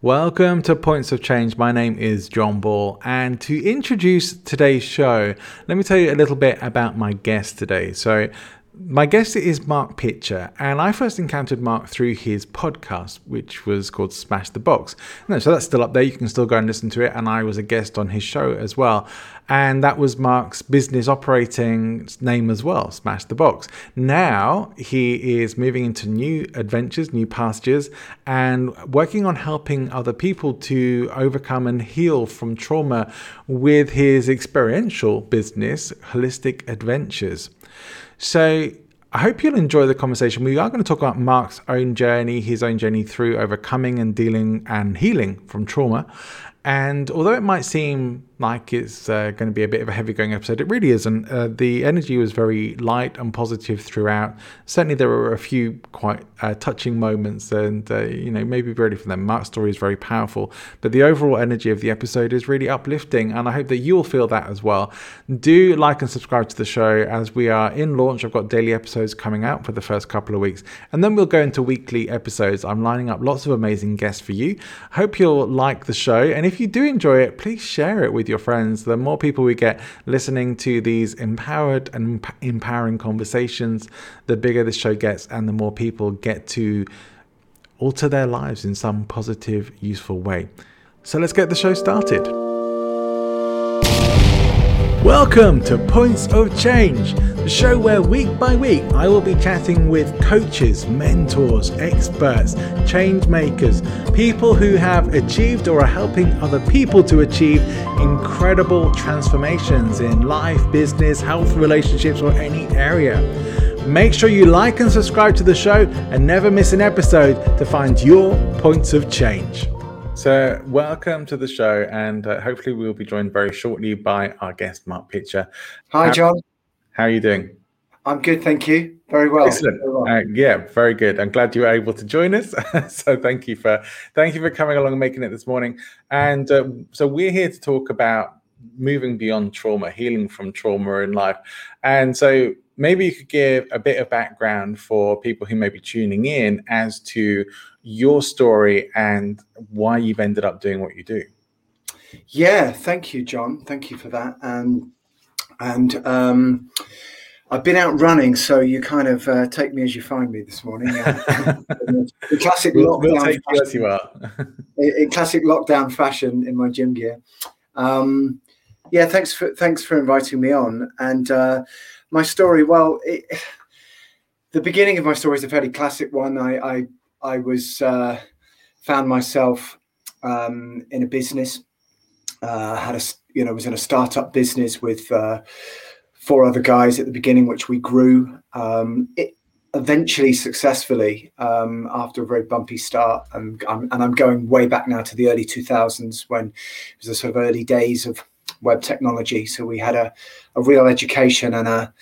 Welcome to Points of Change. My name is John Ball, and to introduce today's show, let me tell you a little bit about my guest today. So, my guest is Mark Pitcher, and I first encountered Mark through his podcast, which was called Smash the Box. No, so that's still up there. You can still go and listen to it. And I was a guest on his show as well. And that was Mark's business operating name as well, Smash the Box. Now he is moving into new adventures, new pastures, and working on helping other people to overcome and heal from trauma with his experiential business, Holistic Adventures. So I hope you'll enjoy the conversation. We are going to talk about Mark's own journey, his own journey through overcoming and dealing and healing from trauma. And although it might seem like it's uh, going to be a bit of a heavy going episode. It really isn't. Uh, the energy was very light and positive throughout. Certainly, there were a few quite uh, touching moments, and uh, you know, maybe ready for them. Mark's story is very powerful, but the overall energy of the episode is really uplifting, and I hope that you'll feel that as well. Do like and subscribe to the show as we are in launch. I've got daily episodes coming out for the first couple of weeks, and then we'll go into weekly episodes. I'm lining up lots of amazing guests for you. Hope you'll like the show, and if you do enjoy it, please share it with with your friends, the more people we get listening to these empowered and empowering conversations, the bigger this show gets, and the more people get to alter their lives in some positive, useful way. So let's get the show started. Welcome to Points of Change, the show where week by week I will be chatting with coaches, mentors, experts, change makers, people who have achieved or are helping other people to achieve incredible transformations in life, business, health, relationships, or any area. Make sure you like and subscribe to the show and never miss an episode to find your points of change. So, welcome to the show, and uh, hopefully, we'll be joined very shortly by our guest, Mark Pitcher. Hi, how, John. How are you doing? I'm good, thank you. Very well. Excellent. Very well. Uh, yeah, very good. I'm glad you were able to join us. so, thank you for thank you for coming along and making it this morning. And uh, so, we're here to talk about moving beyond trauma, healing from trauma in life. And so, maybe you could give a bit of background for people who may be tuning in as to your story and why you've ended up doing what you do. Yeah, thank you, John. Thank you for that. And and um, I've been out running, so you kind of uh, take me as you find me this morning. in classic we'll, lockdown we'll fashion, you in classic lockdown fashion in my gym gear. Um, yeah, thanks for thanks for inviting me on. And uh, my story, well, it, the beginning of my story is a fairly classic one. I, I I was uh, found myself um, in a business. Uh, had a you know was in a startup business with uh, four other guys at the beginning, which we grew. Um, it, eventually successfully um, after a very bumpy start and I'm, and I'm going way back now to the early 2000s when it was the sort of early days of web technology so we had a, a real education and a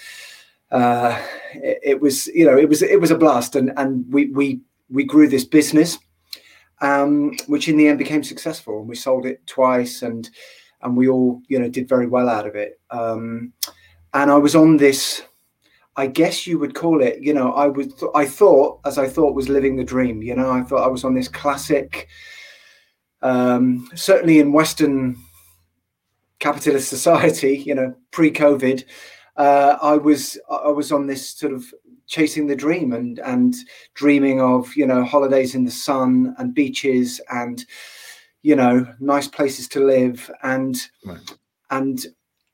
uh, it, it, was you know it was it was a blast and and we we we grew this business, um, which in the end became successful. And we sold it twice, and and we all you know did very well out of it. Um, and I was on this. I guess you would call it, you know, I was, I thought, as I thought, was living the dream. You know, I thought I was on this classic, um, certainly in Western capitalist society, you know, pre-COVID, uh, I was, I was on this sort of chasing the dream and and dreaming of you know holidays in the sun and beaches and you know nice places to live and right. and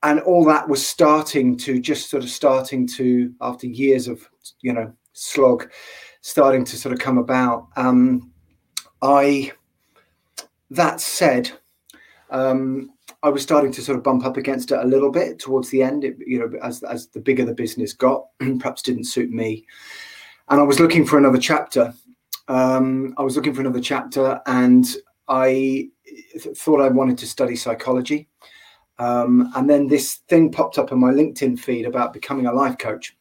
and all that was starting to just sort of starting to after years of you know slog starting to sort of come about um i that said um I was starting to sort of bump up against it a little bit towards the end. It, you know, as as the bigger the business got, perhaps didn't suit me, and I was looking for another chapter. Um, I was looking for another chapter, and I th- thought I wanted to study psychology. Um, and then this thing popped up on my LinkedIn feed about becoming a life coach,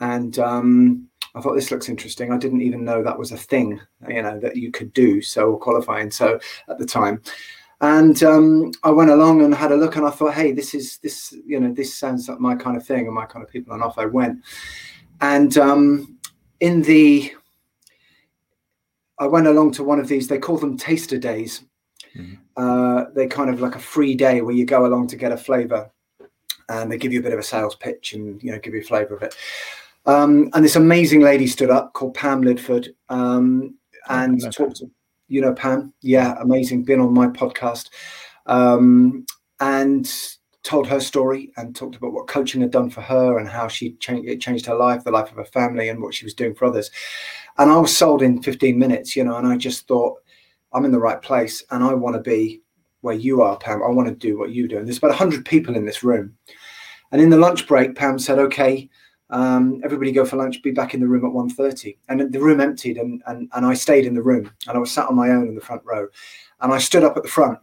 and um, I thought this looks interesting. I didn't even know that was a thing, you know, that you could do. So qualifying. So at the time, and um, I went along and had a look, and I thought, hey, this is this, you know, this sounds like my kind of thing and my kind of people. And off I went. And um, in the I went along to one of these. They call them taster days. Mm-hmm. Uh, they kind of like a free day where you go along to get a flavour, and they give you a bit of a sales pitch and you know give you a flavour of it. Um, and this amazing lady stood up called Pam Lidford um, and talked to you know Pam, yeah, amazing, been on my podcast, um, and told her story and talked about what coaching had done for her and how she changed it changed her life, the life of her family, and what she was doing for others. And I was sold in 15 minutes, you know, and I just thought, I'm in the right place and I want to be where you are, Pam. I want to do what you do. And there's about 100 people in this room. And in the lunch break, Pam said, okay, um, everybody go for lunch, be back in the room at 1.30. And the room emptied and, and, and I stayed in the room and I was sat on my own in the front row. And I stood up at the front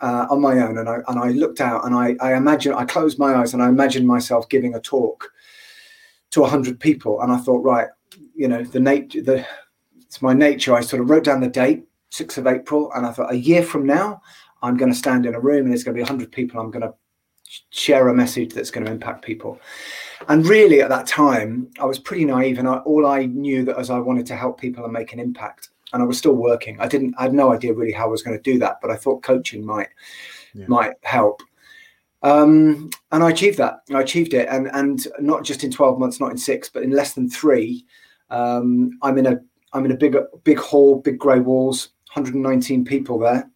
uh, on my own and I, and I looked out and I, I imagine, I closed my eyes and I imagined myself giving a talk to 100 people. And I thought, right, you know, the nature, the, it's my nature. I sort of wrote down the date, 6th of April. And I thought a year from now, I'm going to stand in a room and there's going to be 100 people. I'm going to share a message that's going to impact people. And really, at that time, I was pretty naive, and I, all I knew that as I wanted to help people and make an impact. And I was still working. I didn't. I had no idea really how I was going to do that, but I thought coaching might yeah. might help. Um, and I achieved that. I achieved it, and and not just in twelve months, not in six, but in less than three. Um, I'm in a I'm in a big big hall, big grey walls, 119 people there,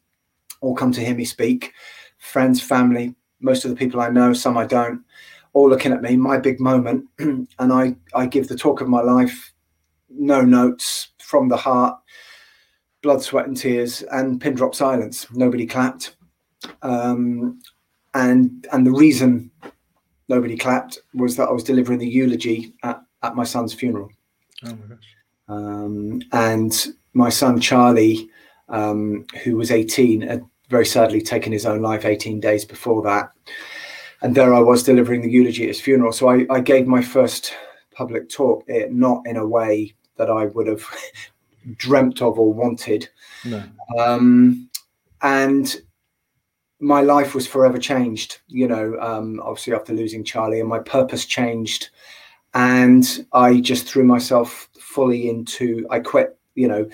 all come to hear me speak, friends, family, most of the people I know, some I don't all looking at me, my big moment, and I I give the talk of my life, no notes from the heart, blood, sweat, and tears, and pin drop silence. Nobody clapped, um, and and the reason nobody clapped was that I was delivering the eulogy at, at my son's funeral. Oh my gosh! Um, and my son Charlie, um, who was 18, had very sadly taken his own life 18 days before that and there I was delivering the eulogy at his funeral. So I, I gave my first public talk, it, not in a way that I would have dreamt of or wanted. No. Um, and my life was forever changed, you know, um, obviously after losing Charlie, and my purpose changed. And I just threw myself fully into, I quit, you know,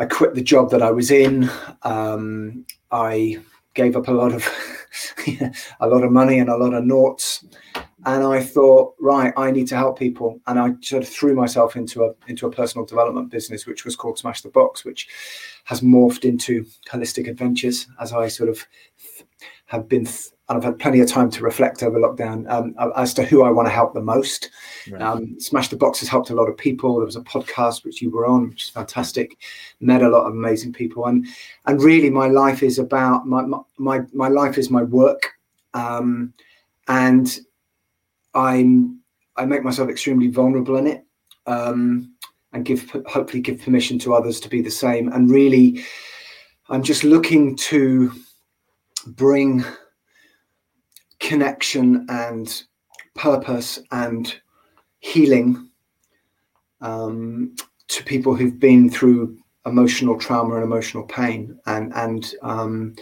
I quit the job that I was in. Um, I gave up a lot of a lot of money and a lot of noughts and i thought right i need to help people and i sort of threw myself into a into a personal development business which was called smash the box which has morphed into holistic adventures as i sort of have been and I've had plenty of time to reflect over lockdown um, as to who I want to help the most. Right. Um, Smash the Box has helped a lot of people. There was a podcast which you were on, which is fantastic. Met a lot of amazing people, and and really, my life is about my my my life is my work, um, and I'm I make myself extremely vulnerable in it, um, and give hopefully give permission to others to be the same. And really, I'm just looking to bring connection and purpose and healing um, to people who've been through emotional trauma and emotional pain. And and um,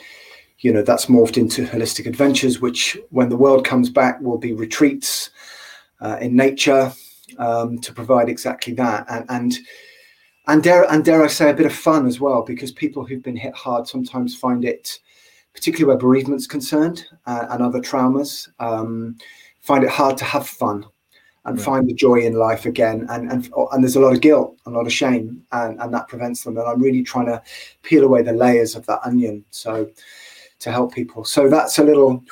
you know that's morphed into holistic adventures which when the world comes back will be retreats uh, in nature um, to provide exactly that. And and and dare and dare I say a bit of fun as well because people who've been hit hard sometimes find it particularly where bereavement's concerned uh, and other traumas, um, find it hard to have fun and find the joy in life again. And, and and there's a lot of guilt, a lot of shame, and, and that prevents them. And I'm really trying to peel away the layers of that onion. So to help people. So that's a little.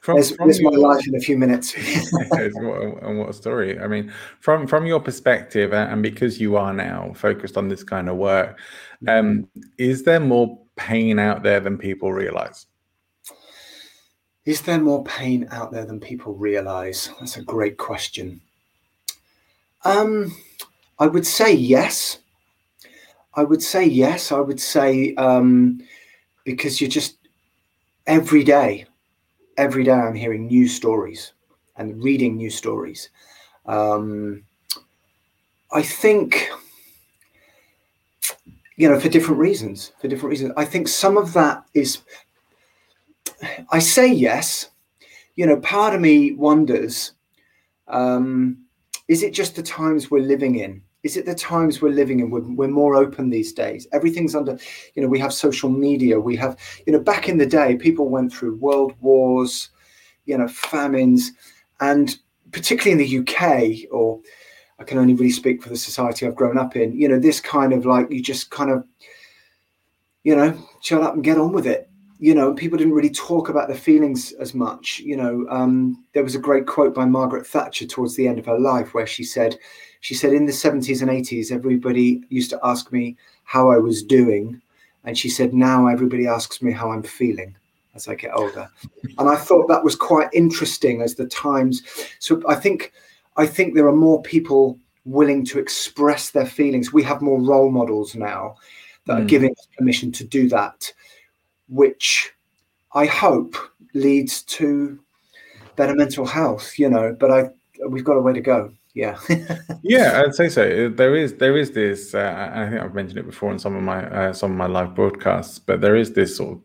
From, there's, there's your, my life in a few minutes. and what a story! I mean, from from your perspective, and because you are now focused on this kind of work, um, is there more pain out there than people realize? Is there more pain out there than people realize? That's a great question. Um, I would say yes. I would say yes. I would say um, because you're just every day, every day I'm hearing new stories and reading new stories. Um, I think you know, for different reasons. For different reasons, I think some of that is. I say yes. You know, part of me wonders: um, is it just the times we're living in, Is it the times we're living in? We're, we're more open these days. Everything's under, you know, we have social media. We have, you know, back in the day, people went through world wars, you know, famines, and particularly in the UK, or I can only really speak for the society I've grown up in, you know, this kind of like you just kind of, you know, shut up and get on with it. You know, people didn't really talk about their feelings as much. You know, um, there was a great quote by Margaret Thatcher towards the end of her life where she said, she said, in the 70s and 80s, everybody used to ask me how I was doing. And she said, now everybody asks me how I'm feeling as I get older. and I thought that was quite interesting as the times. So I think I think there are more people willing to express their feelings. We have more role models now that mm. are giving us permission to do that, which I hope leads to better mental health, you know, but I we've got a way to go. Yeah. yeah, I'd say so. There is there is this uh, I think I've mentioned it before in some of my uh, some of my live broadcasts, but there is this sort of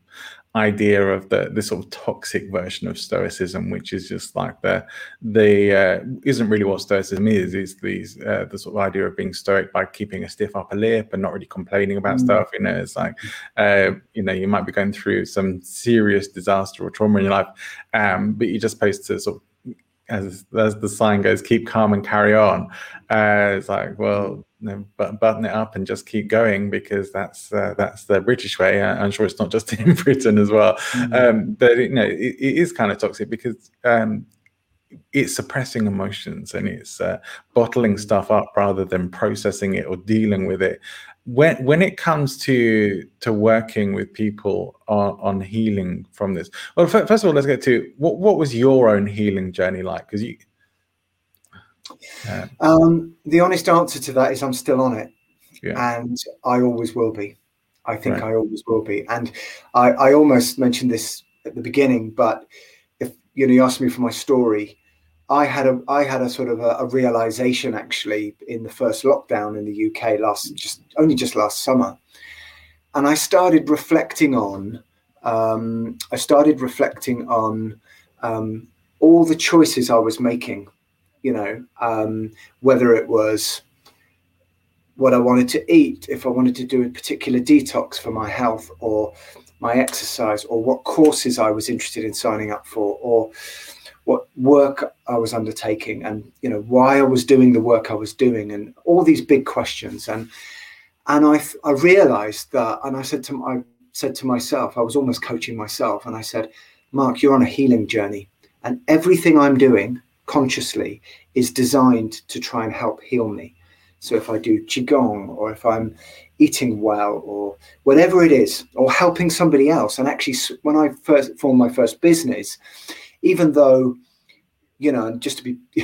idea of the this sort of toxic version of stoicism which is just like the the uh, isn't really what stoicism is is these uh, the sort of idea of being stoic by keeping a stiff upper lip and not really complaining about mm. stuff you know it's like uh, you know you might be going through some serious disaster or trauma in your life um, but you're just supposed to sort of as as the sign goes, keep calm and carry on. Uh, it's like, well, you know, but button it up and just keep going because that's uh, that's the British way. I'm sure it's not just in Britain as well. Mm-hmm. Um, but you know, it, it is kind of toxic because um, it's suppressing emotions and it's uh, bottling stuff up rather than processing it or dealing with it when when it comes to to working with people on, on healing from this well f- first of all let's get to what what was your own healing journey like because you uh, um, the honest answer to that is i'm still on it yeah. and i always will be i think right. i always will be and i i almost mentioned this at the beginning but if you know you asked me for my story I had a I had a sort of a, a, realization actually in the first lockdown in the UK last just only just last summer, and I started reflecting on um, I started reflecting on um, all the choices I was making, you know, um, whether it was what I wanted to eat, if I wanted to do a particular detox for my health or my exercise, or what courses I was interested in signing up for, or what work I was undertaking and you know why I was doing the work I was doing and all these big questions. And and I I realized that and I said to I said to myself I was almost coaching myself and I said Mark you're on a healing journey and everything I'm doing consciously is designed to try and help heal me. So if I do qigong or if I'm eating well or whatever it is or helping somebody else. And actually when I first formed my first business even though, you know, just to be,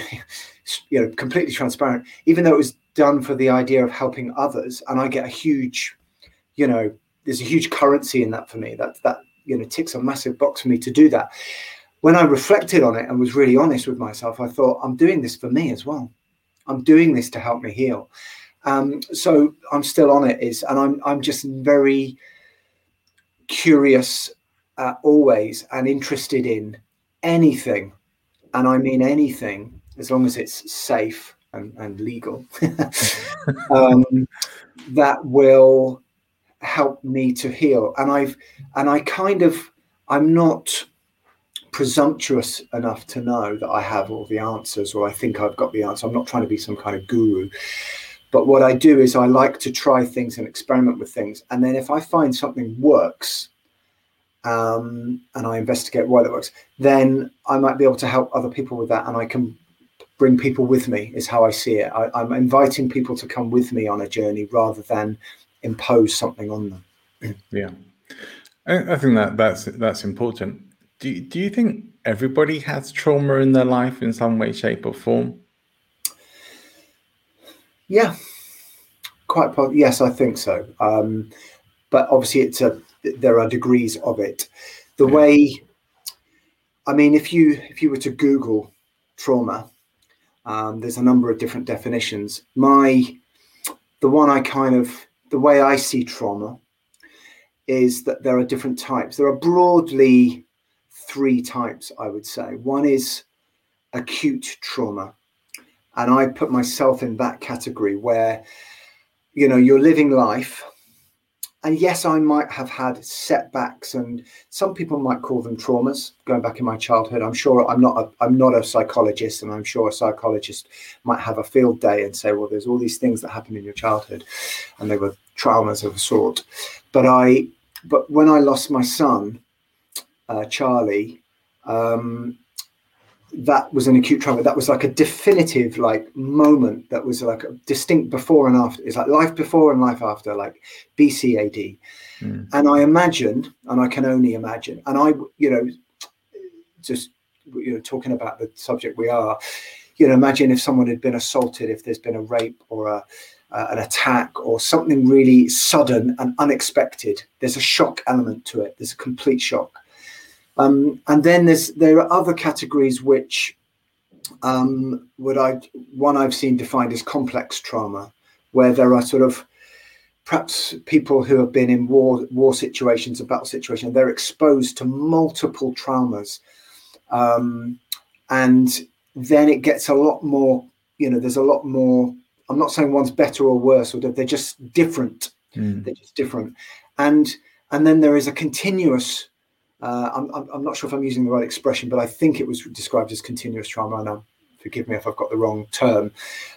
you know, completely transparent, even though it was done for the idea of helping others, and I get a huge, you know, there's a huge currency in that for me. That that you know ticks a massive box for me to do that. When I reflected on it and was really honest with myself, I thought I'm doing this for me as well. I'm doing this to help me heal. Um, so I'm still on it. Is and I'm I'm just very curious uh, always and interested in anything, and I mean anything, as long as it's safe and, and legal, um, that will help me to heal. And I've and I kind of I'm not presumptuous enough to know that I have all the answers or I think I've got the answer. I'm not trying to be some kind of guru. But what I do is I like to try things and experiment with things. And then if I find something works, um, and I investigate why that works, then I might be able to help other people with that, and I can bring people with me. Is how I see it. I, am inviting people to come with me on a journey rather than impose something on them. yeah, I, I think that that's that's important. Do do you think everybody has trauma in their life in some way, shape, or form? Yeah, quite. Yes, I think so. Um, but obviously, it's a there are degrees of it. The yeah. way, I mean, if you if you were to Google trauma, um, there's a number of different definitions. My the one I kind of the way I see trauma is that there are different types. There are broadly three types, I would say. One is acute trauma, and I put myself in that category where, you know, you're living life. And yes, I might have had setbacks, and some people might call them traumas. Going back in my childhood, I'm sure I'm not. A, I'm not a psychologist, and I'm sure a psychologist might have a field day and say, "Well, there's all these things that happened in your childhood, and they were traumas of a sort." But I, but when I lost my son, uh, Charlie, um, that was an acute trauma. That was like a definitive like moment that was like a distinct before and after. It's like life before and life after, like BCAD. Mm. And I imagined, and I can only imagine, and I, you know, just you know, talking about the subject we are, you know, imagine if someone had been assaulted, if there's been a rape or a uh, an attack or something really sudden and unexpected. There's a shock element to it. There's a complete shock. Um, and then there's there are other categories which um, what I one I've seen defined as complex trauma, where there are sort of perhaps people who have been in war war situations, a battle situation, they're exposed to multiple traumas, um, and then it gets a lot more. You know, there's a lot more. I'm not saying one's better or worse, or they're just different. Mm. They're just different, and and then there is a continuous uh, I'm, I'm, not sure if I'm using the right expression, but I think it was described as continuous trauma. And I'm, forgive me if I've got the wrong term,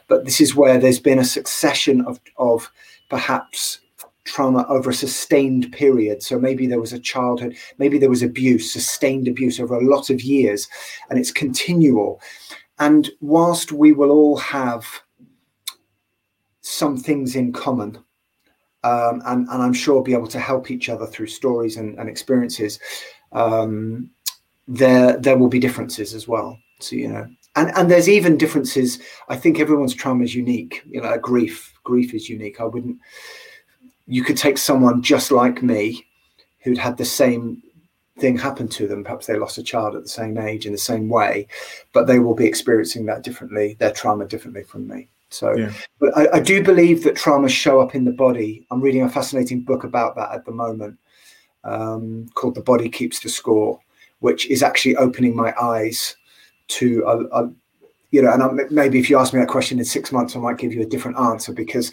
but this is where there's been a succession of, of perhaps trauma over a sustained period. So maybe there was a childhood, maybe there was abuse, sustained abuse over a lot of years, and it's continual. And whilst we will all have some things in common, um, and, and, I'm sure be able to help each other through stories and, and experiences um, there there will be differences as well. So you know, and and there's even differences. I think everyone's trauma is unique. You know, grief grief is unique. I wouldn't. You could take someone just like me, who'd had the same thing happen to them. Perhaps they lost a child at the same age in the same way, but they will be experiencing that differently, their trauma differently from me. So, yeah. but I, I, do believe that traumas show up in the body. I'm reading a fascinating book about that at the moment, um, called The Body Keeps the Score, which is actually opening my eyes to a, a you know, and I'm, maybe if you ask me that question in six months, I might give you a different answer because,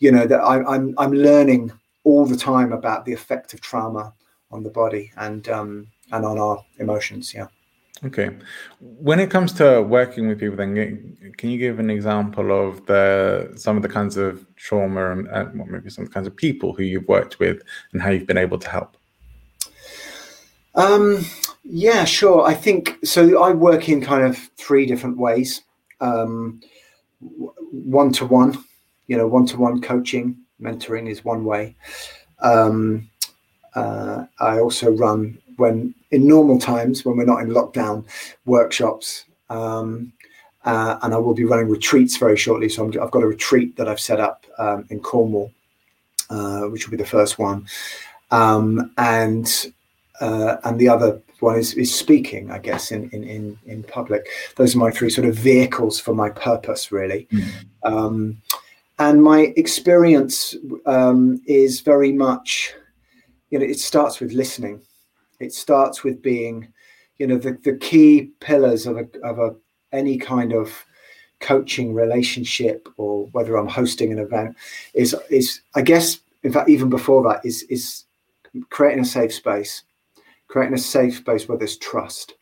you know, that I, I'm I'm learning all the time about the effect of trauma on the body and um, and on our emotions. Yeah. Okay. When it comes to working with people, then can you give an example of the some of the kinds of trauma and, and maybe some kinds of people who you've worked with and how you've been able to help? Um, yeah, sure. I think so. I work in kind of three different ways. One to one, you know, one to one coaching, mentoring is one way. Um, uh, I also run when in normal times when we're not in lockdown workshops. Um, uh, and I will be running retreats very shortly. So i have got a retreat that I've set up um, in Cornwall, uh, which will be the first one. Um, and uh, and the other one is, is speaking, I guess, in, in, in, in public. Those are my three sort of vehicles for my purpose, really. Mm-hmm. Um, and my experience um, is very much, you know, it starts with listening. It starts with being, you know, the, the key pillars of a, of a any kind of coaching relationship or whether I'm hosting an event is is I guess in fact even before that is is creating a safe space creating a safe space where there's trust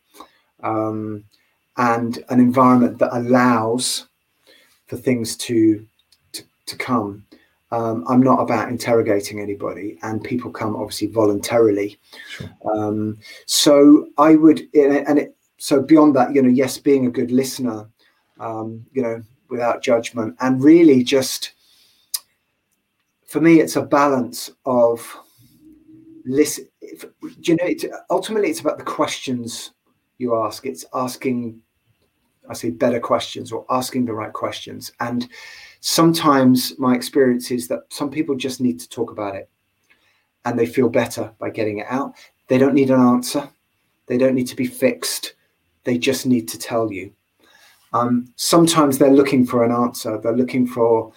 um, and an environment that allows for things to to, to come. Um, I'm not about interrogating anybody, and people come obviously voluntarily. Sure. Um, so I would, and it, so beyond that, you know, yes, being a good listener, um, you know, without judgment, and really just for me, it's a balance of listen if, you know it's, ultimately it's about the questions you ask. It's asking i say better questions or asking the right questions. And sometimes my experience is that some people just need to talk about it and they feel better by getting it out. They don't need an answer. They don't need to be fixed. They just need to tell you. Um, sometimes they're looking for an answer. They're looking for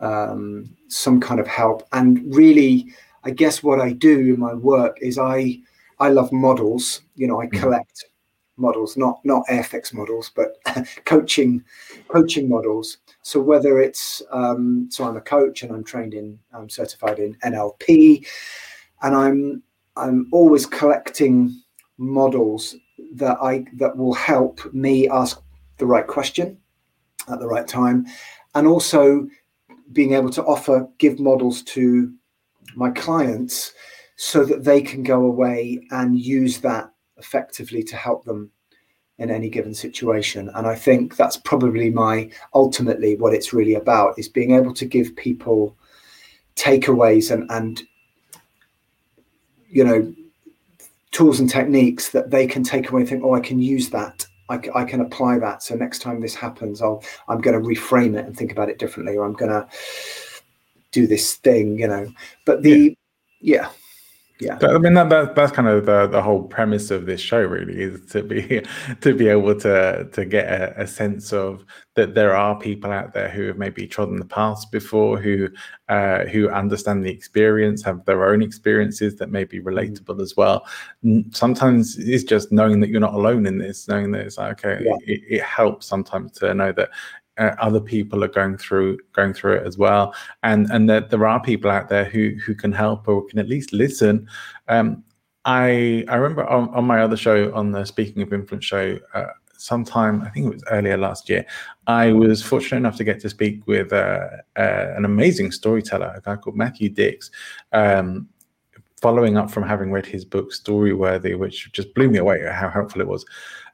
um, some kind of help. And really I guess what I do in my work is I I love models. You know, I mm-hmm. collect models, not not Airfix models, but coaching coaching models. So whether it's um, so I'm a coach and I'm trained in I'm certified in NLP, and I'm I'm always collecting models that I that will help me ask the right question at the right time, and also being able to offer give models to my clients so that they can go away and use that effectively to help them in any given situation. And i think that's probably my ultimately what it's really about is being able to give people takeaways and and you know tools and techniques that they can take away and think oh i can use that. I, I can apply that. So next time this happens i'll i'm going to reframe it and think about it differently or i'm going to do this thing you know but the yeah, yeah yeah i mean that, that that's kind of the, the whole premise of this show really is to be to be able to to get a, a, sense of that there are people out there who have maybe trodden the paths before who uh, who understand the experience have their own experiences that may be mm. relatable as well sometimes it's just knowing that you're not alone in this knowing that it's like okay yeah. it, it helps sometimes to know that uh, other people are going through going through it as well, and and that there are people out there who who can help or can at least listen. Um, I I remember on, on my other show on the Speaking of Influence show. Uh, sometime I think it was earlier last year. I was fortunate enough to get to speak with uh, uh, an amazing storyteller, a guy called Matthew Dicks Um, following up from having read his book Storyworthy, which just blew me away how helpful it was.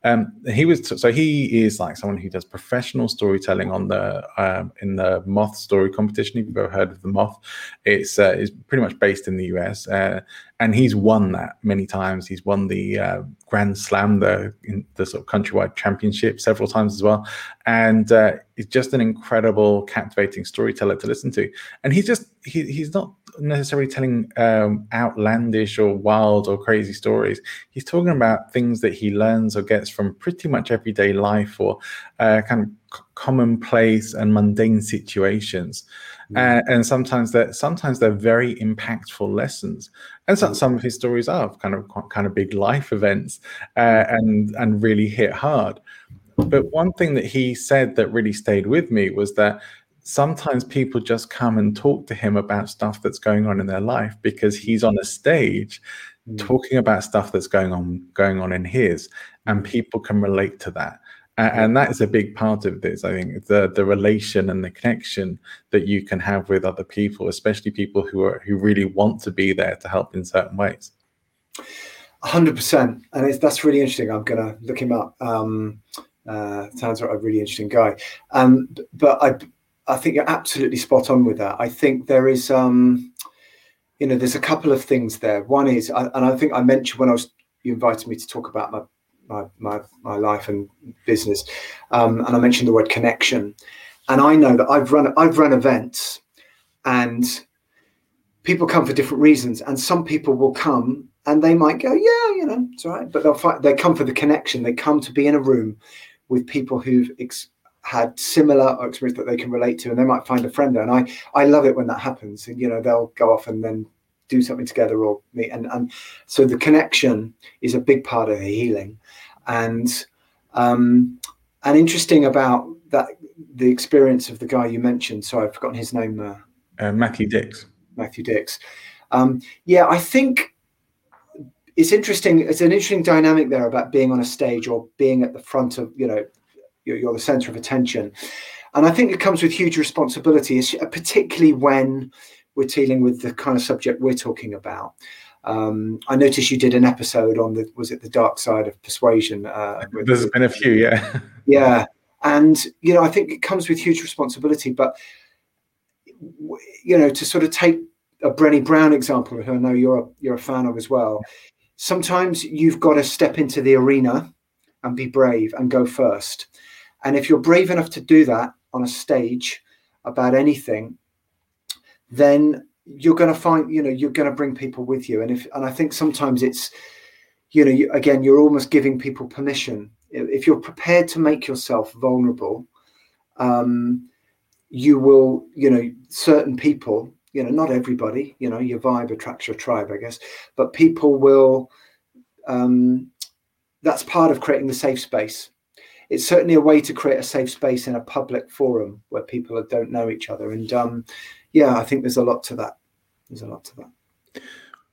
Um, he was so he is like someone who does professional storytelling on the um, in the Moth Story Competition. If you've ever heard of the Moth, it's uh, is pretty much based in the US, uh, and he's won that many times. He's won the uh, Grand Slam, the the sort of countrywide championship, several times as well, and uh, he's just an incredible, captivating storyteller to listen to. And he's just he, he's not necessarily telling um, outlandish or wild or crazy stories. He's talking about things that he learns or gets from pretty much everyday life or uh, kind of c- commonplace and mundane situations. Mm. Uh, and sometimes that sometimes they're very impactful lessons. And so, mm. some of his stories are kind of kind of big life events uh, and and really hit hard. But one thing that he said that really stayed with me was that sometimes people just come and talk to him about stuff that's going on in their life because he's on a stage mm. talking about stuff that's going on going on in his and mm. people can relate to that. And, and that is a big part of this i think the the relation and the connection that you can have with other people especially people who are who really want to be there to help in certain ways. 100% and that's really interesting. I'm gonna look him up. Um uh, sounds like a really interesting guy. Um but i I think you're absolutely spot on with that. I think there is, um, you know, there's a couple of things there. One is, and I think I mentioned when I was you invited me to talk about my my my, my life and business, um, and I mentioned the word connection. And I know that I've run I've run events, and people come for different reasons, and some people will come and they might go, yeah, you know, it's all right, but they'll fight, they come for the connection. They come to be in a room with people who've had similar experience that they can relate to and they might find a friend there. And i i love it when that happens. And you know they'll go off and then do something together or meet. And and so the connection is a big part of the healing. And um and interesting about that the experience of the guy you mentioned. Sorry i've forgotten his name uh, uh, matthew Dicks. Matthew Dicks. Um yeah i think it's interesting it's an interesting dynamic there about being on a stage or being at the front of you know you're, you're the center of attention. And I think it comes with huge responsibility, particularly when we're dealing with the kind of subject we're talking about. Um, I noticed you did an episode on the was it the dark side of persuasion? Uh, with, There's been a few, yeah, yeah, and you know I think it comes with huge responsibility. But you know to sort of take a Brené Brown example, who I know you're a, you're a fan of as well. Sometimes you've got to step into the arena and be brave and go first. And if you're brave enough to do that on a stage about anything, then you're going to find, you know, you're going to bring people with you. And if, and I think sometimes it's, you know, you, again, you're almost giving people permission. If you're prepared to make yourself vulnerable, um, you will, you know, certain people, you know, not everybody, you know, your vibe attracts your tribe, I guess, but people will, um, that's part of creating the safe space. It's certainly a way to create a safe space in a public forum where people don't know each other. And um, yeah, I think there's a lot to that. There's a lot to that.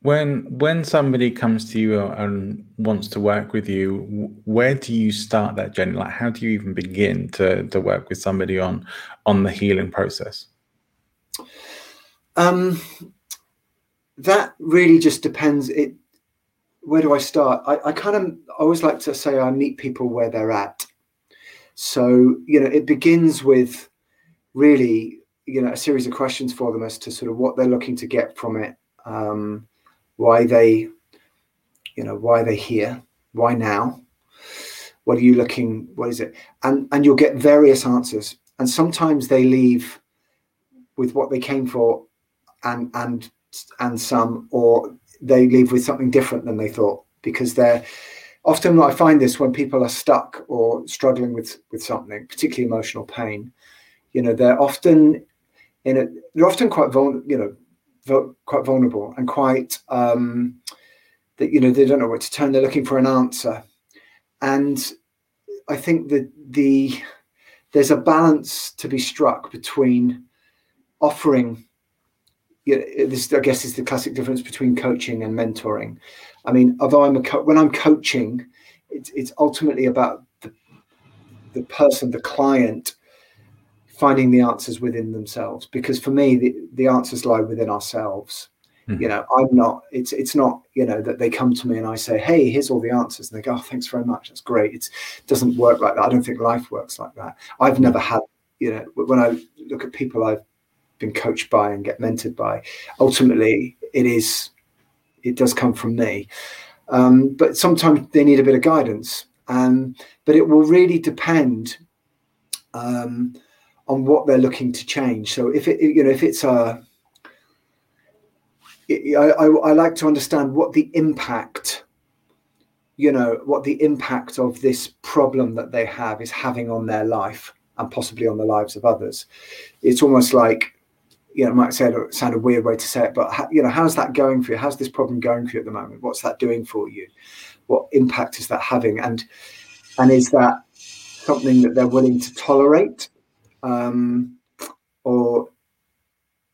When when somebody comes to you and wants to work with you, where do you start that journey? Like, how do you even begin to to work with somebody on on the healing process? Um, that really just depends. It where do I start? I, I kind of I always like to say I meet people where they're at. So you know, it begins with really you know a series of questions for them as to sort of what they're looking to get from it, um, why they, you know, why they're here, why now, what are you looking, what is it, and and you'll get various answers, and sometimes they leave with what they came for, and and and some, or they leave with something different than they thought because they're often I find this when people are stuck or struggling with with something, particularly emotional pain. You know, they're often in a they're often quite vulnerable. You know, quite vulnerable and quite um, that you know they don't know where to turn. They're looking for an answer, and I think that the there's a balance to be struck between offering you know, this I guess is the classic difference between coaching and mentoring. I mean, although I'm a co- when I'm coaching, it's, it's ultimately about the, the person, the client, finding the answers within themselves. Because for me, the, the answers lie within ourselves. Mm. You know, I'm not. It's it's not. You know that they come to me and I say, "Hey, here's all the answers," and they go, "Oh, thanks very much. That's great." It doesn't work like that. I don't think life works like that. I've hmm. never had. You know, when I look at people I've been coached by and get mentored by. Ultimately, it is it does come from me, um, but sometimes they need a bit of guidance. Um, but it will really depend um, on what they're looking to change. So if it you know if it's a I, I, I like to understand what the impact you know what the impact of this problem that they have is having on their life and possibly on the lives of others it's almost like you know, might say sound a weird way to say it, but you know, how's that going for you? How's this problem going for you at the moment? What's that doing for you? What impact is that having? And and is that something that they're willing to tolerate, um, or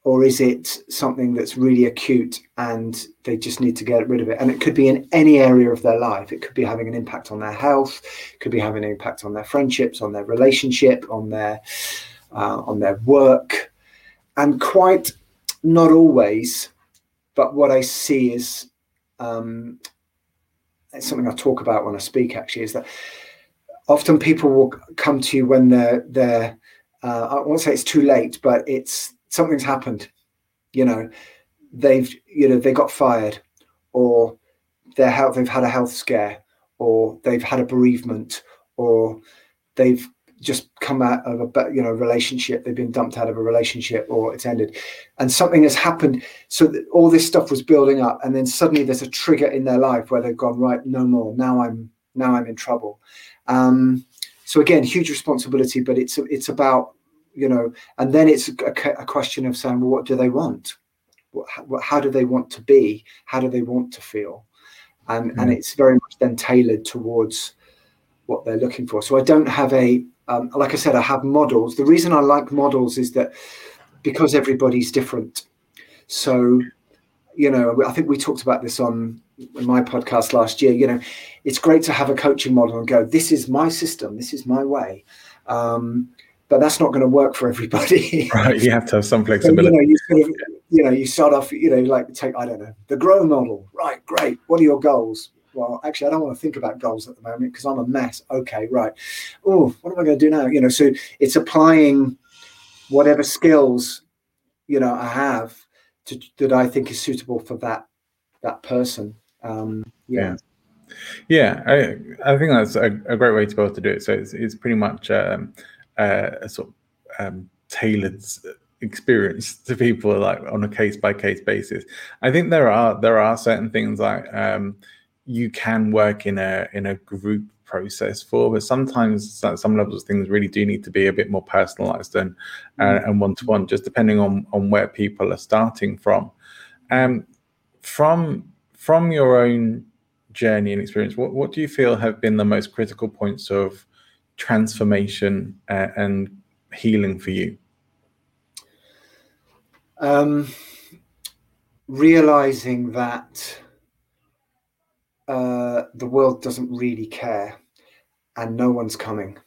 or is it something that's really acute and they just need to get rid of it? And it could be in any area of their life. It could be having an impact on their health, could be having an impact on their friendships, on their relationship, on their uh, on their work and quite not always, but what I see is um, it's something I talk about when I speak. Actually, is that often people will come to you when they're they're uh, I won't say it's too late, but it's something's happened. You know, they've you know they got fired, or their health they've had a health scare, or they've had a bereavement, or they've just come out of a you know relationship they've been dumped out of a relationship or it's ended. And something has happened. So all this stuff was building up and then suddenly there's a trigger in their life where they've gone right no more. Now i'm now i'm in trouble. Um, so again huge responsibility but it's it's about you know and then it's a, a question of saying well what do they want? What, what, how do they want to be? How do they want to feel? And mm. and it's very much then tailored towards what they're looking for so i don't have a um, like I said, I have models. The reason I like models is that because everybody's different. So, you know, I think we talked about this on my podcast last year. You know, it's great to have a coaching model and go, this is my system, this is my way. Um, but that's not going to work for everybody. right. You have to have some flexibility. So, you, know, you, sort of, you know, you start off, you know, like take, I don't know, the GROW model. Right. Great. What are your goals? Well, actually, I don't want to think about goals at the moment because I'm a mess. Okay, right. Oh, what am I going to do now? You know, so it's applying whatever skills you know I have to, that I think is suitable for that that person. Um, yeah. yeah. I I think that's a, a, great way to be able to do it. So it's, it's pretty much um, uh, a sort of um, tailored experience to people like on a case by case basis. I think there are there are certain things like um, you can work in a in a group process for but sometimes some levels of things really do need to be a bit more personalized and uh, and one-to-one just depending on on where people are starting from um from from your own journey and experience, what, what do you feel have been the most critical points of transformation uh, and healing for you? Um, realizing that uh, the world doesn't really care and no one's coming.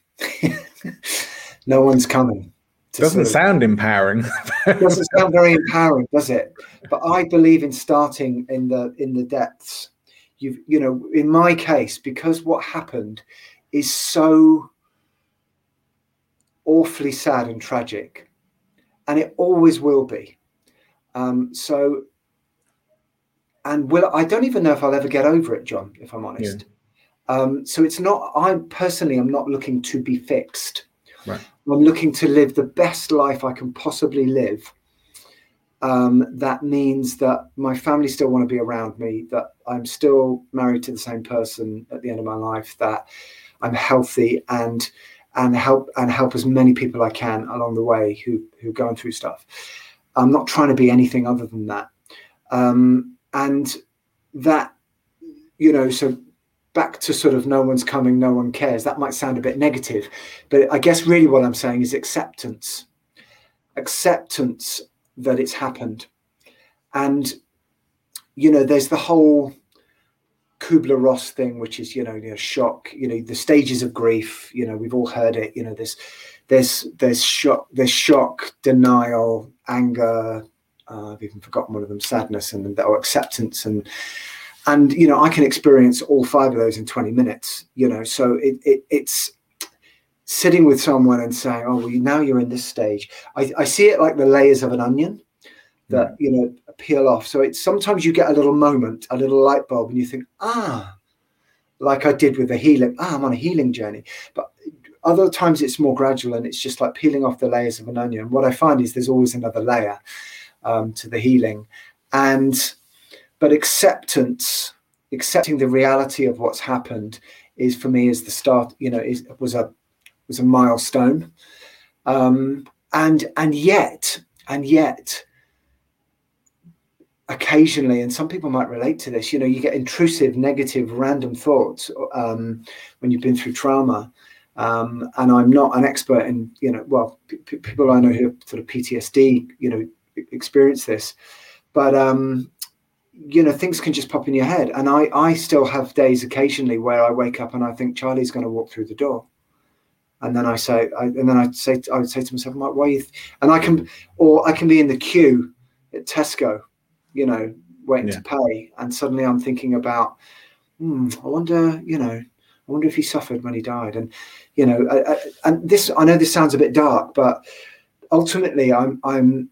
no one's coming. Doesn't sort of, sound empowering. doesn't sound very empowering, does it? But I believe in starting in the in the depths. You've you know, in my case, because what happened is so awfully sad and tragic, and it always will be. Um, so, and will I don't even know if I'll ever get over it, John. If I'm honest. Yeah. Um, so it's not. I personally I'm not looking to be fixed. Right. I'm looking to live the best life I can possibly live. Um, that means that my family still want to be around me, that I'm still married to the same person at the end of my life, that I'm healthy and and help and help as many people I can along the way who who are going through stuff. I'm not trying to be anything other than that. Um, and that, you know, so back to sort of no one's coming, no one cares. That might sound a bit negative, but I guess really what I'm saying is acceptance. Acceptance that it's happened. And, you know, there's the whole Kubler Ross thing, which is, you know, you know, shock, you know, the stages of grief, you know, we've all heard it, you know, there's there's there's shock, there's shock, denial, anger, uh, I've even forgotten one of them, sadness and or acceptance and and you know I can experience all five of those in 20 minutes you know so it, it it's sitting with someone and saying oh well now you're in this stage. I, I see it like the layers of an onion that you know peel off. So it's sometimes you get a little moment a little light bulb and you think ah like I did with the healing ah I'm on a healing journey. But other times it's more gradual and it's just like peeling off the layers of an onion. What I find is there's always another layer um, to the healing. And but acceptance accepting the reality of what's happened is for me is the start you know is was a was a milestone. Um and and yet and yet occasionally and some people might relate to this you know you get intrusive negative random thoughts um, when you've been through trauma. Um, and i'm not an expert in you know well p- people i know who have sort of ptsd you know experience this but um you know things can just pop in your head and i i still have days occasionally where i wake up and i think charlie's going to walk through the door and then i say I, and then i say i would say to myself I'm like, why you th-? and i can or i can be in the queue at tesco you know waiting yeah. to pay and suddenly i'm thinking about hmm, i wonder you know i wonder if he suffered when he died and you know I, I, and this i know this sounds a bit dark but ultimately i'm i'm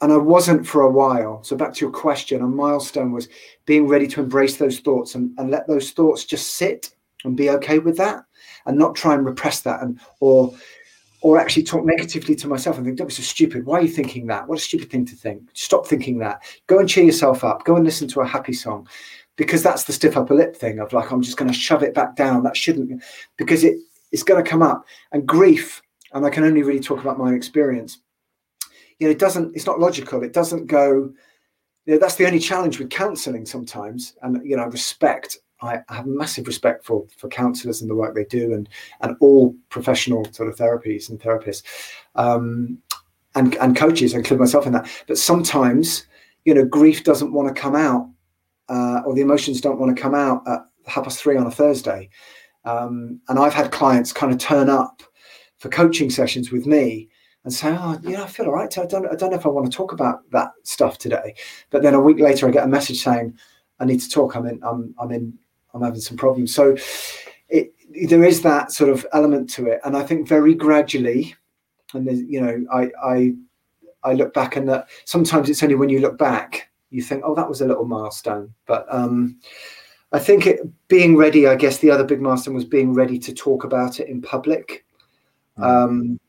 and I wasn't for a while. So back to your question, a milestone was being ready to embrace those thoughts and, and let those thoughts just sit and be okay with that and not try and repress that and or or actually talk negatively to myself and think that was so stupid. Why are you thinking that? What a stupid thing to think. Stop thinking that. Go and cheer yourself up. Go and listen to a happy song. Because that's the stiff upper lip thing of like, I'm just going to shove it back down. That shouldn't because it it's going to come up. And grief, and I can only really talk about my own experience you know, it doesn't, it's not logical. It doesn't go, you know, that's the only challenge with counseling sometimes. And, you know, respect, I, have massive respect for, for counselors and the work they do and, and all professional sort of therapies and therapists um, and, and coaches, I include myself in that. But sometimes, you know, grief doesn't want to come out uh, or the emotions don't want to come out at half past three on a Thursday. Um, and I've had clients kind of turn up for coaching sessions with me and say, oh, yeah, I feel all right. I don't, I don't know if I want to talk about that stuff today. But then a week later, I get a message saying, I need to talk. I'm in, I'm, I'm in, I'm having some problems. So it, there is that sort of element to it. And I think very gradually, and there's, you know, I, I, I look back and that sometimes it's only when you look back, you think, oh, that was a little milestone. But, um, I think it, being ready, I guess the other big milestone was being ready to talk about it in public. Mm. Um,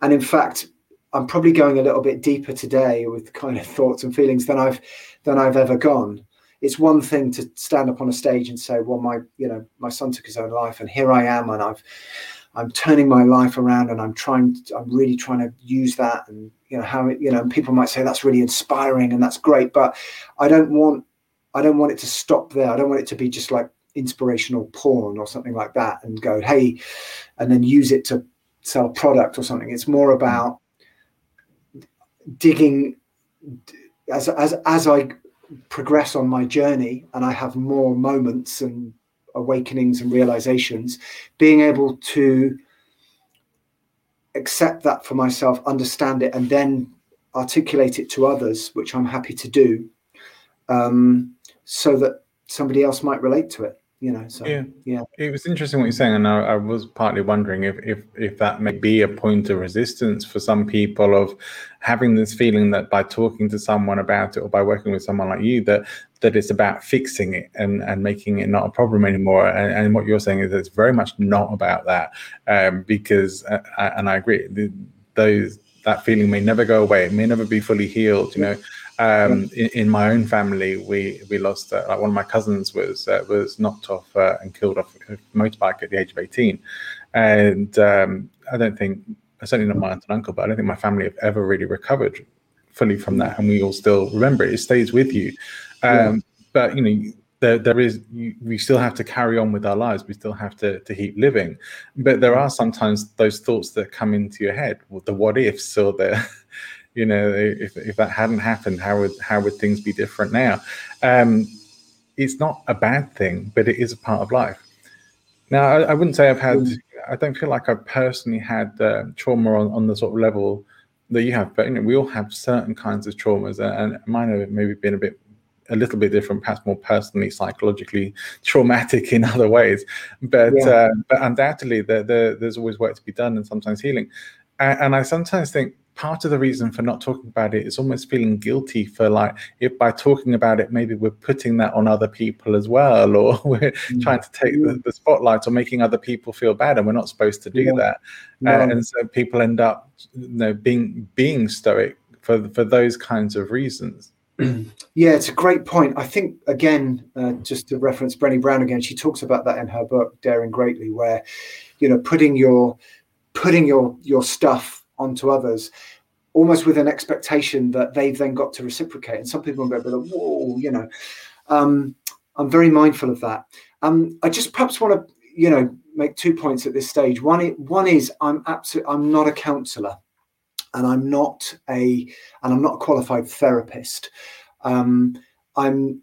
and in fact, I'm probably going a little bit deeper today with kind of thoughts and feelings than I've than I've ever gone. It's one thing to stand up on a stage and say, "Well, my you know my son took his own life, and here I am, and I've I'm turning my life around, and I'm trying I'm really trying to use that, and you know how you know people might say that's really inspiring and that's great, but I don't want I don't want it to stop there. I don't want it to be just like inspirational porn or something like that and go, hey, and then use it to sell product or something. It's more about digging as as as I progress on my journey and I have more moments and awakenings and realizations, being able to accept that for myself, understand it, and then articulate it to others, which I'm happy to do, um, so that somebody else might relate to it you know so yeah. yeah. It was interesting what you're saying and I, I, was partly wondering if, if if that may be a point of resistance for some people of having this feeling that by talking to someone about it or by working with someone like you that that it's about fixing it and and making it not a problem anymore. And, and what you're saying is it's very much not about that um, because uh, I, and i agree the, those that feeling may never go away. It may never be fully healed you know um, in, in, my own family, we we lost uh, like one of my cousins was uh, was knocked off uh, and killed off a motorbike at the age of eighteen, and um, I don't think certainly not my aunt and uncle, but I don't think my family have ever really recovered fully from that, and we all still remember it. It stays with you, um, yeah. but you know. There, there is. You, we still have to carry on with our lives. We still have to to keep living, but there are sometimes those thoughts that come into your head, the what ifs or the you know, if, if that hadn't happened, how would how would things be different now? Um, it's not a bad thing, but it is a part of life. Now, I, I wouldn't say I've had. I don't feel like I've personally had uh, trauma on, on the sort of level that you have, but you know, we all have certain kinds of traumas, and mine have maybe been a bit a little bit different, perhaps more personally, psychologically traumatic in other ways. But yeah. uh, but undoubtedly, the, the, there's always work to be done, and sometimes healing. And, and I sometimes think part of the reason for not talking about it is almost feeling guilty for like if by talking about it maybe we're putting that on other people as well or we're mm-hmm. trying to take the, the, spotlight or making other people feel bad and we're not supposed to do yeah. that no. uh, and so people end up you know being being stoic for for those kinds of reasons yeah it's a great point i think again uh, just to reference Brené Brown again she talks about that in her book daring greatly where you know putting your putting your your stuff onto others almost with an expectation that they've then got to reciprocate. And some people will be like, whoa, you know. Um, I'm very mindful of that. Um, I just perhaps want to, you know, make two points at this stage. One, one is I'm absolutely, I'm not a counsellor, and I'm not a, and I'm not a qualified therapist. Um, I'm,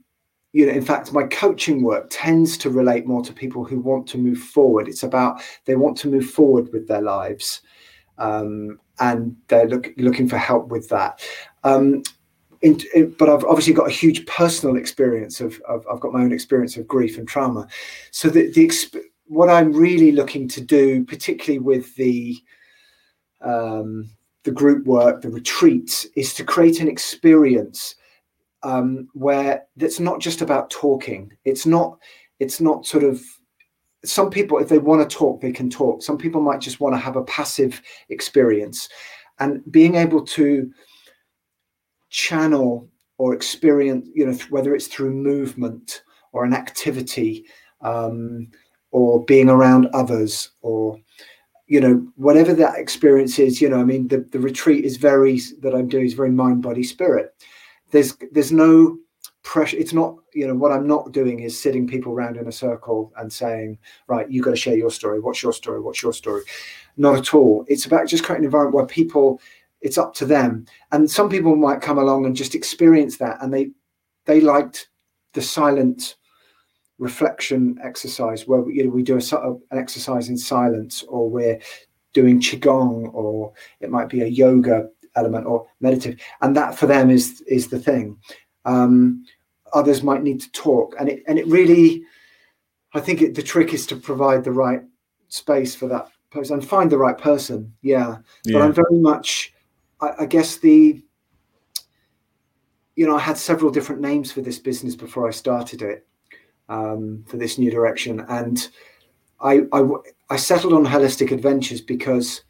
you know, in fact, my coaching work tends to relate more to people who want to move forward. It's about they want to move forward with their lives, um, and they're look, looking for help with that. Um, in, in, but I've obviously got a huge personal experience of, of, I've got my own experience of grief and trauma. So the, the what I'm really looking to do, particularly with the um, the group work, the retreats, is to create an experience um, where that's not just about talking. It's not it's not sort of some people, if they want to talk, they can talk. Some people might just want to have a passive experience. And being able to channel or experience, you know, whether it's through movement or an activity um, or being around others or, you know, whatever that experience is, you know, I mean, the, the retreat is very, that I'm doing is very mind, body, spirit. There's, there's no, pressure it's not you know what i'm not doing is sitting people around in a circle and saying right you've got to share your story. What's your story? What's your story? Not at all. It's about just creating an environment where people it's up to them. And some people might come along and just experience that and they they liked the silent reflection exercise where we, you know, we do a, an exercise in silence or we're doing qigong or it might be a yoga element or meditative. And that for them is is the thing um, others might need to talk. And it and it really i think it, the trick is to provide the right space for that person and find the right person. Yeah, yeah. but i'm very much I, I, guess the you know i had several different names for this business before i started it um, for this new direction. And I, I i settled on holistic adventures because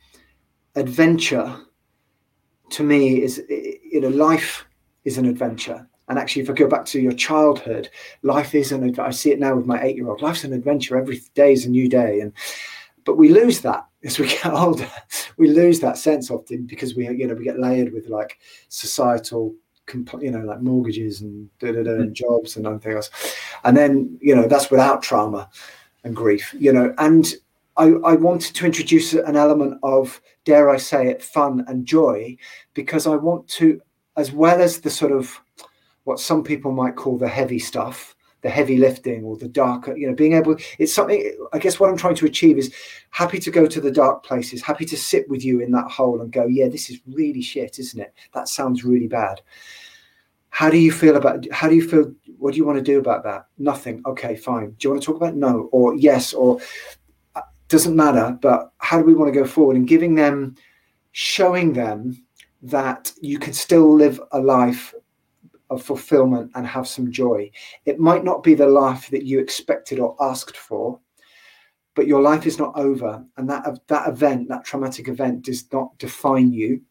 adventure to me is you know life is an adventure and actually, if I go back to your childhood, life is an. I see it now with my eight year old. Life's an adventure. Every day is a new day. And but we lose that as we get older. We lose that sense often because we, you know, we get layered with like societal you know, like mortgages and da da da, and mm. jobs and everything else. And then, you know, that's without trauma and grief, you know. And I, I wanted to introduce an element of, dare I say it, fun and joy, because I want to, as well as the sort of what some people might call the heavy stuff, the heavy lifting or the darker, you know, being able, it's something, I guess what I'm trying to achieve is happy to go to the dark places, happy to sit with you in that hole and go, yeah, this is really shit, isn't it? That sounds really bad. How do you feel about, how do you feel, what do you want to do about that? Nothing. Okay, fine. Do you want to talk about it? no or yes or uh, doesn't matter, but how do we want to go forward and giving them, showing them that you can still live a life of fulfillment and have some joy. It might not be the life that you expected or asked for, but your life is not over, and that that event, that traumatic event, does not define you.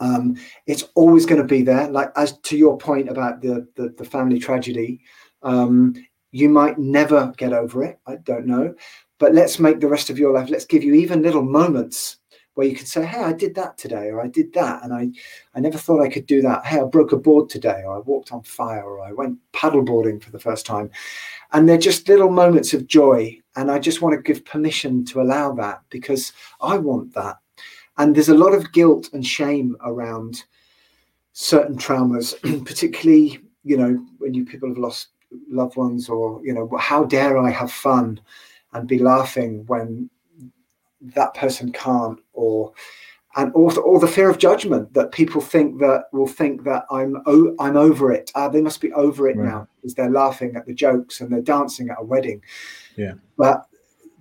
Um, it's always going to be there. Like as to your point about the the, the family tragedy, um, you might never get over it. I don't know, but let's make the rest of your life. Let's give you even little moments where you can say, "Hey, I did that today," or "I did that," and I, I never thought I could do that. Hey, I broke a board today, or I walked on fire, or I went paddleboarding for the first time, and they're just little moments of joy. And I just want to give permission to allow that because I want that. And there's a lot of guilt and shame around certain traumas, particularly, you know, when you people have lost loved ones, or you know, how dare I have fun and be laughing when that person can't or and also or the fear of judgment that people think that will think that I'm oh, I'm over it. Uh, they must be over it right. now because they're laughing at the jokes and they're dancing at a wedding. Yeah, but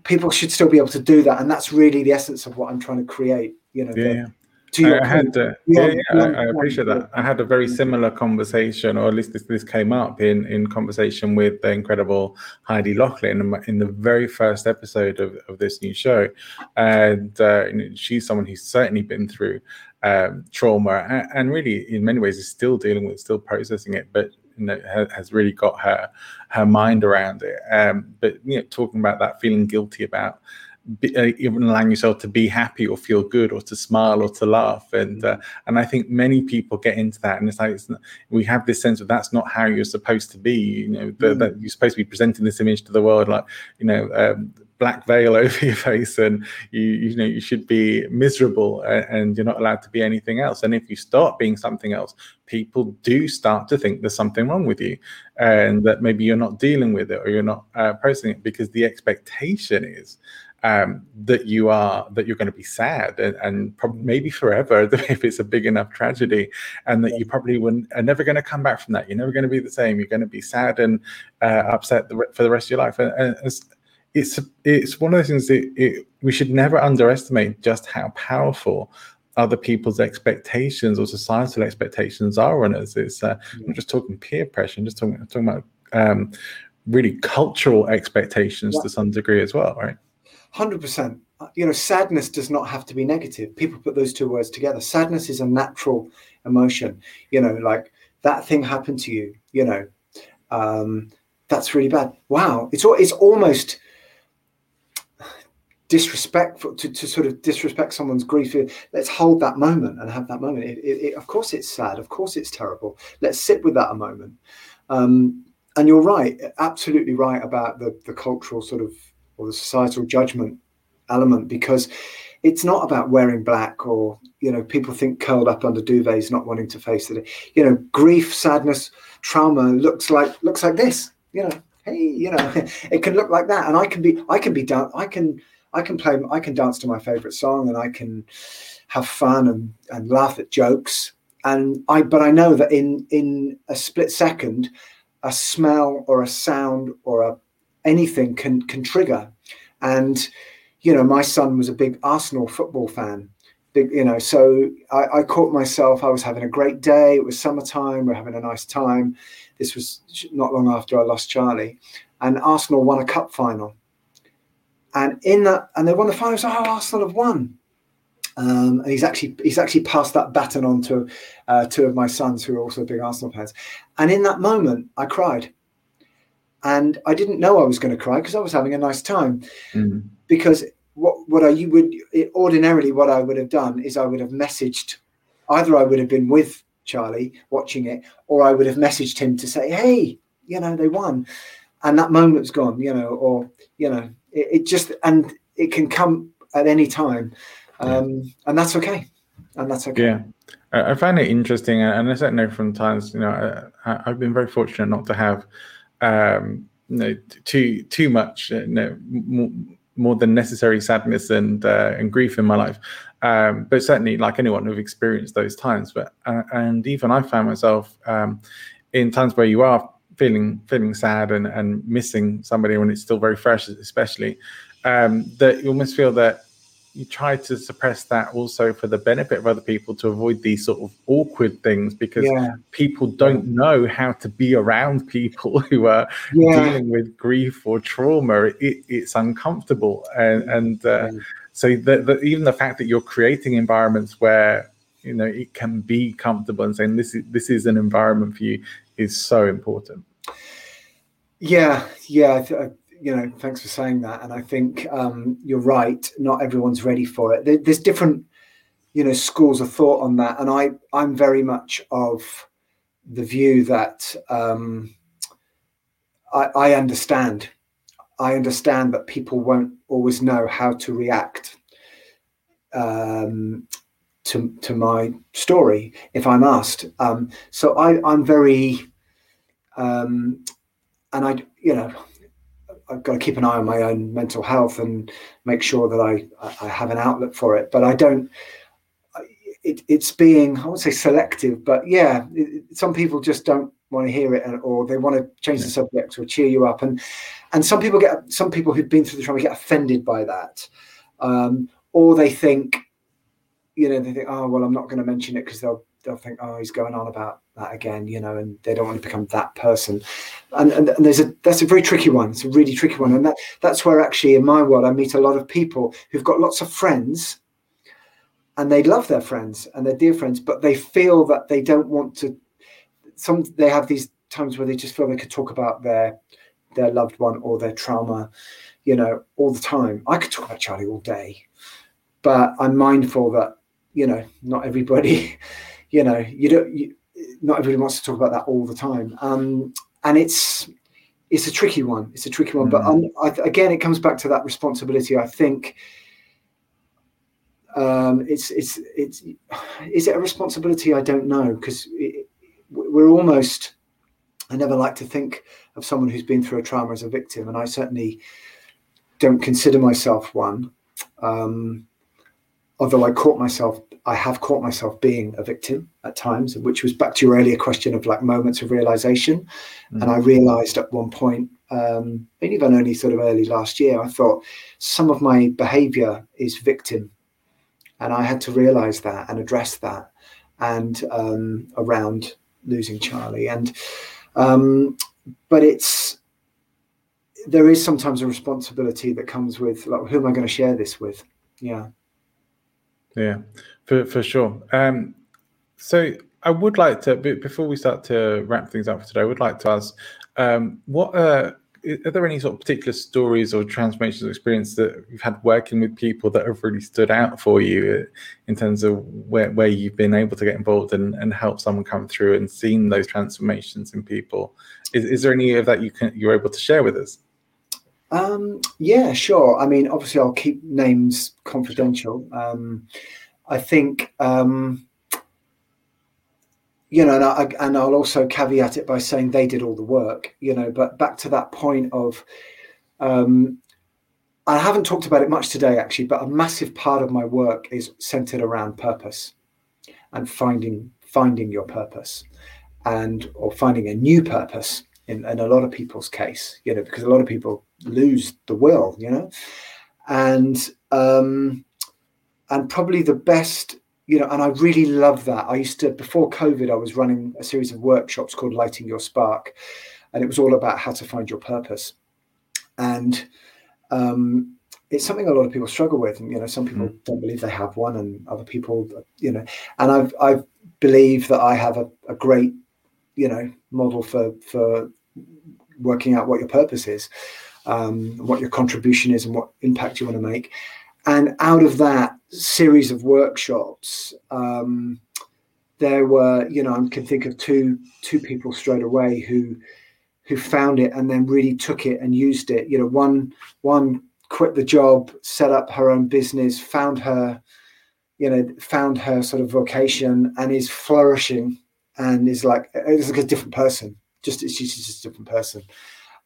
people should still be able to do that, and that's really the essence of what I'm trying to create. You know, yeah, the, yeah. I had, uh, yeah, yeah, I, I, appreciate that. I had a very similar conversation, or at least this, this came up in in conversation with the incredible Heidi Loughlin in, in the very first episode of, of this new show, and uh, she's someone who's certainly been through um, trauma and, and, really, in many ways, is still dealing with, still processing it, but you know, has really got her her mind around it. Um, but you know, talking about that, feeling guilty about be, uh, even allowing yourself to be happy or feel good or to smile or to laugh. And uh, and I think many people get into that and it's like it's not, we have this sense of that's not how you're supposed to be you know the, mm. that you're supposed to be presenting this image to the world like you know um, black veil over your face and you you know you should be miserable and, and you're not allowed to be anything else. And if you start being something else people do start to think there's something wrong with you and that maybe you're not dealing with it or you're not uh, processing it because the expectation is um, that you are that you're going to be sad and, and probably maybe forever if it's a big enough tragedy, and that you probably wouldn't, are never going to come back from that. You're never going to be the same. You're going to be sad and uh, upset the, for the rest of your life. And, and it's, it's it's one of those things that it, we should never underestimate just how powerful other people's expectations or societal expectations are on us. It's uh. I'm just talking peer pressure. I'm just talking, I'm talking about um, really cultural expectations yeah. to some degree as well, right? 100%. Uh, you know, sadness does not have to be negative. People put those two words together. Sadness is a natural emotion. You know, like that thing happened to you, you know, um, that's really bad. Wow. It's, it's almost disrespectful to, to sort of disrespect someone's grief. Let's hold that moment and have that moment. It, it, it, of course, it's sad. Of course, it's terrible. Let's sit with that a moment. Um, and you're right, absolutely right about the, the cultural sort of or the societal judgment element because it's not about wearing black or you know people think curled up under duvets not wanting to face it you know grief sadness trauma looks like looks like this you know hey you know it can look like that and i can be i can be done i can i can play i can dance to my favorite song and i can have fun and and laugh at jokes and i but i know that in in a split second a smell or a sound or a anything can can trigger. And you know, my son was a big Arsenal football fan. Big, you know, so I, I caught myself. I was having a great day. It was summertime. We're having a nice time. This was not long after I lost Charlie, and Arsenal won a cup final. And in that, and they won the final. So, oh, Arsenal have won. Um, and he's actually he's actually passed that baton on to uh, two of my sons who are also big Arsenal fans. And in that moment, I cried and I didn't know I was going to cry because I was having a nice time. Mm. Because what what I would ordinarily what I would have done is I would have messaged either I would have been with Charlie watching it, or I would have messaged him to say, "Hey, you know, they won," and that moment's gone. You know, or you know, it, it just and it can come at any time, um, yeah. and that's okay, and that's okay. Yeah. I find it interesting, and I certainly know from times, you know, I, have been very fortunate not to have, um, you know, too too much, you know, more, more than necessary sadness and uh, and grief in my life. Um, but certainly, like anyone who've experienced those times, but uh, and even I found myself um, in times where you are feeling feeling sad and and missing somebody when it's still very fresh, especially um, that you almost feel that you try to suppress that also for the benefit of other people to avoid these sort of awkward things because yeah. people don't know how to be around people who are yeah. dealing with grief or trauma. It, it's uncomfortable, and and uh, yeah. so the, the, even the fact that you're creating environments where you know it can be comfortable and saying this is this is an environment for you is so important. Yeah, yeah you know, thanks for saying that. And I think um, you're right. Not everyone's ready for it. There, there's different, you know, schools of thought on that, and I I'm very much of the view that um, I, I understand. I understand that people won't always know how to react um, to to my story if I'm asked. Um, so I I'm very um, and I you know I've got to keep an eye on my own mental health and make sure that I I have an outlet for it. But I don't. It, it's being I won't say selective, but yeah, it, some people just don't want to hear it, or they want to change yeah. the subject or cheer you up, and and some people get some people who've been through the trauma get offended by that, um, or they think, you know, they think, oh well, I'm not going to mention it because they'll they'll think, oh, he's going on about that again, you know, and they don't want to become that person. And, and, and, there's a that's a very tricky one. It's a really tricky one, and that that's where actually in my world I meet a lot of people who've got lots of friends, and they love their friends and their dear friends, but they feel that they don't want to. Some they have these times where they just feel they could talk about their their loved one or their trauma, you know, all the time. I could talk about Charlie all day, but I'm mindful that you know not everybody, you know, you don't. You, not everybody wants to talk about that all the time. Um, and it's it's a tricky one. It's a tricky one. Mm. But um, I, again, it comes back to that responsibility. I think um, it's it's it's is it a responsibility? I don't know because we're almost. I never like to think of someone who's been through a trauma as a victim, and I certainly don't consider myself one. Um, although I caught myself I have caught myself being a victim at times, which was back to your earlier question of like moments of realization. Mm. And I realized at one point, um, even only sort of early last year, I thought some of my behavior is victim. And I had to realize that and address that and um, around losing Charlie. And, um, but it's, there is sometimes a responsibility that comes with like, who am I going to share this with? Yeah. Yeah, for for sure. Um, so I would like to, before we start to wrap things up for today, I would like to ask, um, what are, are there any sort of particular stories or transformations experience that you've had working with people that have really stood out for you in terms of where, where you've been able to get involved and, and help someone come through and seen those transformations in people? Is, is there any of that you can you're able to share with us? Um, yeah, sure. I mean, obviously, I'll keep names confidential. Um, I think, um, you know, and, I, and I'll also caveat it by saying they did all the work, you know, but back to that point of, um, I haven't talked about it much today, actually, but a massive part of my work is centered around purpose and finding finding your purpose and or finding a new purpose in, in a lot of people's case, you know, because a lot of people lose the will, you know, and um, and probably the best, you know, and I really love that. I used to before COVID, I was running a series of workshops called Lighting Your Spark, and it was all about how to find your purpose, and um, it's something a lot of people struggle with. And you know, some people mm. don't believe they have one, and other people, you know, and I've I believe that I have a, a great, you know, model for for working out what your purpose is um, what your contribution is and what impact you want to make. And out of that series of workshops, um, there were, you know, I can think of two two people straight away who who found it and then really took it and used it. You know, one one quit the job, set up her own business, found her, you know, found her sort of vocation and is flourishing and is like is like a different person. Just she's just a different person,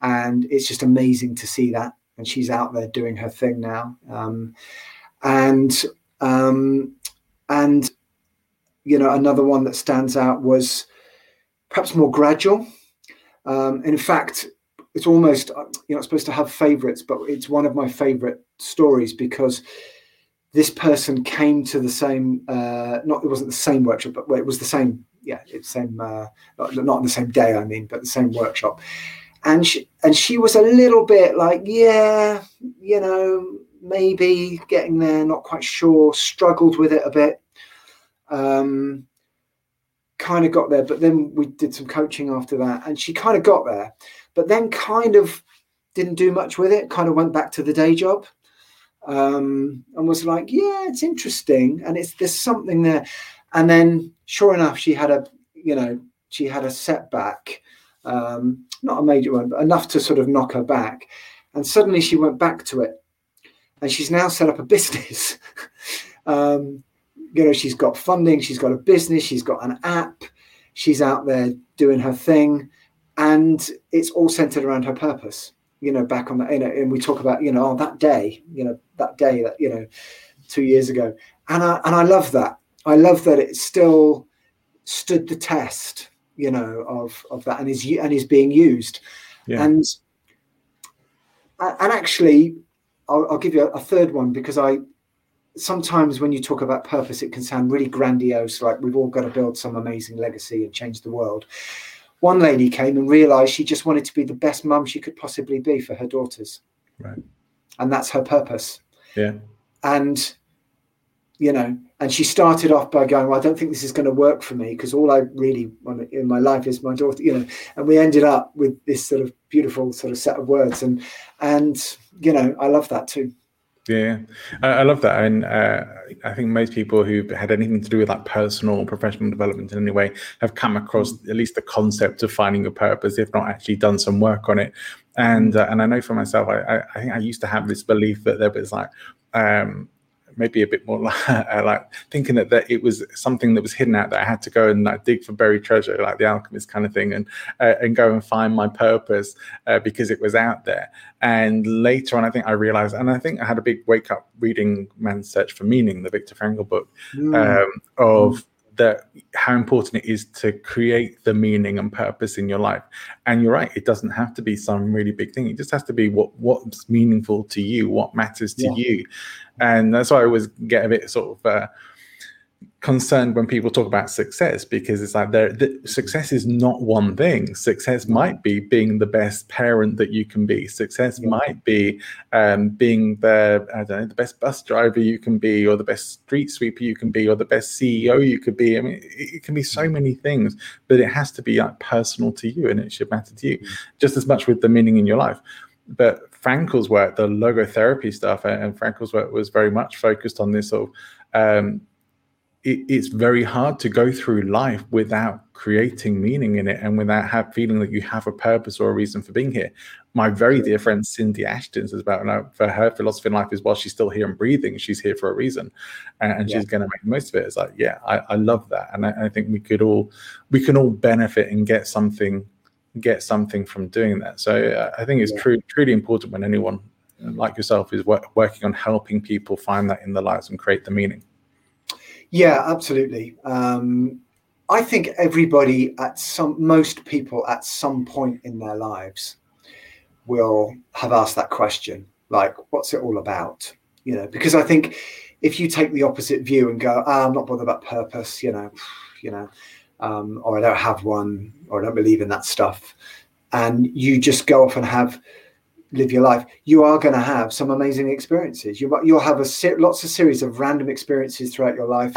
and it's just amazing to see that. And she's out there doing her thing now, um, and um, and you know another one that stands out was perhaps more gradual. Um, in fact, it's almost you're not supposed to have favorites, but it's one of my favorite stories because this person came to the same uh, not it wasn't the same workshop, but well, it was the same yeah, it's same uh, not, not on the same day, I mean, but the same workshop. And she and she was a little bit like, yeah, you know, maybe getting there, not quite sure, struggled with it a bit. Um, kind of got there, but then we did some coaching after that, and she kind of got there, but then kind of didn't do much with it. Kind of went back to the day job, um, and was like, yeah, it's interesting, and it's there's something there. And then, sure enough, she had a, you know, she had a setback, um, not a major one, but enough to sort of knock her back. And suddenly she went back to it, and she's now set up a business. um, you know, she's got funding, she's got a business, she's got an app, she's out there doing her thing, and it's all centered around her purpose. You know, back on that, you know, and we talk about, you know, oh, that day, you know, that day that, you know, two years ago. And I and I love that I love that it still stood the test, you know, of of that, and is and is being used, yeah. and uh, and actually, I'll, I'll give you a, a third one because I sometimes when you talk about purpose, it can sound really grandiose, like we've all got to build some amazing legacy and change the world. One lady came and realized she just wanted to be the best mum she could possibly be for her daughters. Right. And that's her purpose. Yeah. And you know and she started off by going well i don't think this is going to work for me because all i really want in my life is my daughter you know and we ended up with this sort of beautiful sort of set of words and and you know i love that too yeah, I, love that, and uh, I think most people who've had anything to do with like personal or professional development in any way have come across mm. at least the concept of finding a purpose, if not actually done some work on it. And uh, and I know for myself, I, I, I think I used to have this belief that there was like um, maybe a bit more like, uh, like thinking that, that it was something that was hidden out there. I had to go and like dig for buried treasure, like the alchemist kind of thing, and uh, and go and find my purpose uh, because it was out there. And later on, I think I realized, and I think I had a big wake up reading Man's Search for Meaning, the Viktor Frankl book, mm. um, of. Mm that how important it is to create the meaning and purpose in your life. And you're right it doesn't have to be some really big thing. It just has to be what what's meaningful to you what matters to yeah. you. And that's why i always get a bit sort of uh, concerned when people talk about success because it's like there the, success is not one thing. Success might be being the best parent that you can be. Success yeah. might be um, being the i don't know the best bus driver you can be or the best street sweeper you can be or the best ceo you could be. I mean it, it can be so many things but it has to be like personal to you and it should matter to you mm-hmm. just as much with the meaning in your life. But frankl's work the logotherapy stuff and frankl's work was very much focused on this sort of um, it, it's very hard to go through life without creating meaning in it and without have, feeling that you have a purpose or a reason for being here. My very dear friend Cindy Ashton says about know, for her philosophy in life is while she's still here and breathing, she's here for a reason, and, and yeah. she's going to make the most of it. It's like, yeah, I, I love that, and I, I, think we could all we can all benefit and get something get something from doing that. So I think it's yeah. true, truly important when anyone like yourself is work, working on helping people find that in their lives and create the meaning. Yeah, absolutely. Um, I think everybody at some, most people at some point in their lives will have asked that question, like, what's it all about? You know, because I think if you take the opposite view and go, oh, I'm not bothered about purpose, you know, you know, um, or I don't have one, or I don't believe in that stuff, and you just go off and have live your life, you are going to have some amazing experiences. You, you'll have a ser- lots of series of random experiences throughout your life,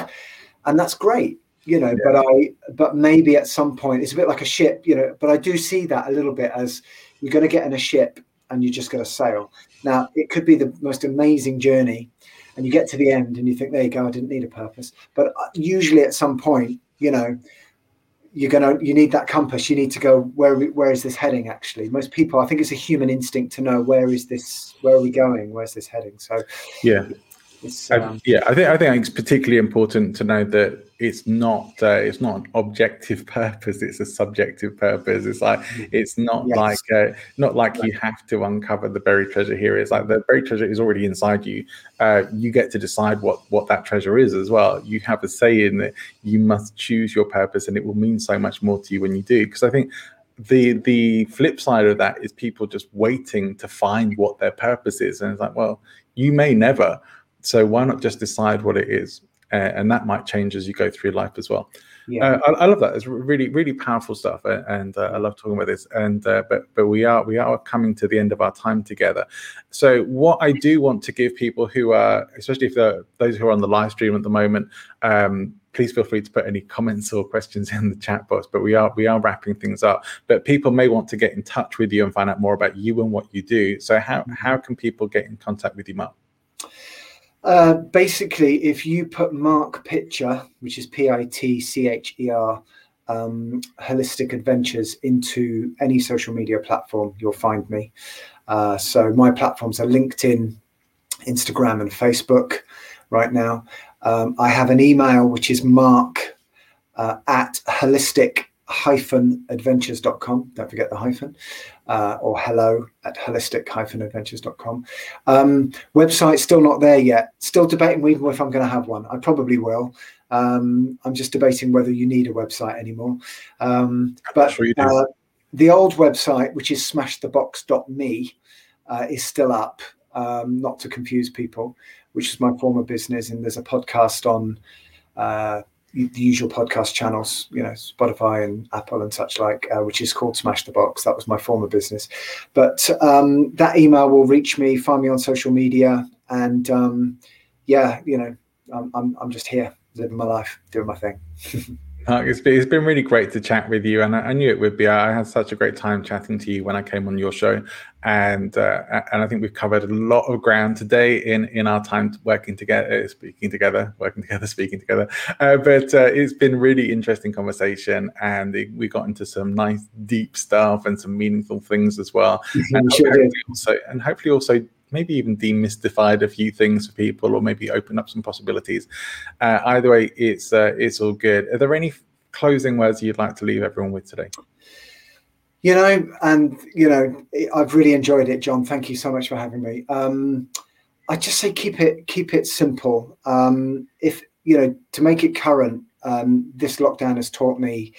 and that's great. You know, yeah. but I, but maybe at some point it's a bit like a ship. You know, but I do see that a little bit as you're going to get in a ship and you're just going to sail. Now, it could be the most amazing journey, and you get to the end and you think, there you go, I didn't need a purpose. But uh, usually at some point, you know, you're gonna you need that compass. You need to go where where is this heading? Actually, most people, I think it's a human instinct to know where is this, where are we going, where's this heading. So yeah, um, yeah, I think I think it's particularly important to know that it's not uh, it's not an objective purpose; it's a subjective purpose. It's like mm-hmm. it's not yes. like uh, not like right. you have to uncover the buried treasure here. It's like the buried treasure is already inside you. Uh, you get to decide what what that treasure is as well. You have a say in it. You must choose your purpose, and it will mean so much more to you when you do. Because I think the the flip side of that is people just waiting to find what their purpose is, and it's like, well, you may never so why not just decide what it is? Uh, and that might change as you go through life as well. Yeah. Uh, I, I, love that. It's really, really powerful stuff, and uh, I love talking about this. And uh, but but we are we are coming to the end of our time together. So what I do want to give people who are, especially if they're those who are on the live stream at the moment, um, please feel free to put any comments or questions in the chat box. But we are we are wrapping things up. But people may want to get in touch with you and find out more about you and what you do. So how mm-hmm. how can people get in contact with you, Mark? Uh, basically, if you put Mark Pitcher, which is P I T C H E R, um, Holistic Adventures into any social media platform, you'll find me. Uh, so my platforms are LinkedIn, Instagram, and Facebook right now. Um, I have an email which is mark uh, at holistic adventures.com. Don't forget the hyphen uh, or hello at holistic hyphen adventures.com. Um, website still not there yet. Still debating even if I'm going to have one. I probably will. Um, I'm just debating whether you need a website anymore. Um, but sure uh, the old website, which is smashthebox.me, uh, is still up. Um, not to confuse people, which is my former business, and there's a podcast on uh, the usual podcast channels, you know, Spotify and Apple and such like, uh, which is called Smash the Box. That was my former business. But um, that email will reach me, find me on social media. And um, yeah, you know, I'm, I'm, I'm just here living my life, doing my thing. Mark, it's been, it's been really great to chat with you, and I, I, knew it would be. I had such a great time chatting to you when I came on your show, and uh, and I think we've covered a lot of ground today in in our time working together, speaking together, working together, speaking together. Uh, but uh, it's been really interesting conversation, and it, we got into some nice deep stuff and some meaningful things as well, and, hopefully also, and hopefully also maybe even demystified a few things for people or maybe open up some possibilities. Uh, either way, it's uh, it's all good. Are there any closing words you'd like to leave everyone with today? You know, and you know, I've really enjoyed it, John. Thank you so much for having me. Um, I just say keep it keep it simple. Um, if you know to make it current, um, this lockdown has taught me,